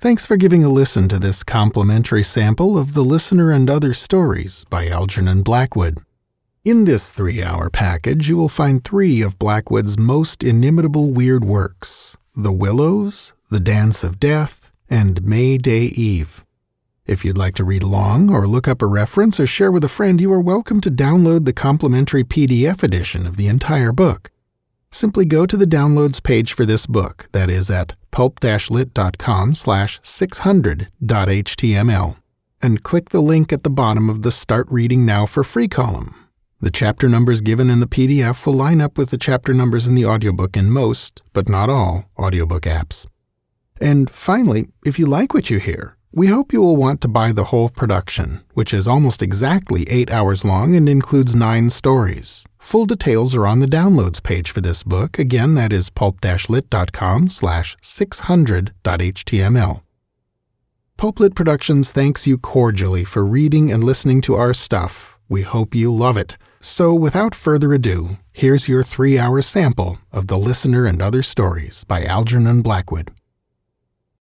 Thanks for giving a listen to this complimentary sample of The Listener and Other Stories by Algernon Blackwood. In this three hour package, you will find three of Blackwood's most inimitable weird works The Willows, The Dance of Death, and May Day Eve. If you'd like to read along or look up a reference or share with a friend, you are welcome to download the complimentary PDF edition of the entire book. Simply go to the downloads page for this book, that is at pulp-lit.com slash 600.html, and click the link at the bottom of the Start Reading Now for Free column. The chapter numbers given in the PDF will line up with the chapter numbers in the audiobook in most, but not all, audiobook apps. And finally, if you like what you hear, we hope you will want to buy the whole production, which is almost exactly eight hours long and includes nine stories. Full details are on the downloads page for this book. Again, that is pulp-lit.com slash 600.html. Pulplit Productions thanks you cordially for reading and listening to our stuff. We hope you love it. So, without further ado, here's your three hour sample of The Listener and Other Stories by Algernon Blackwood.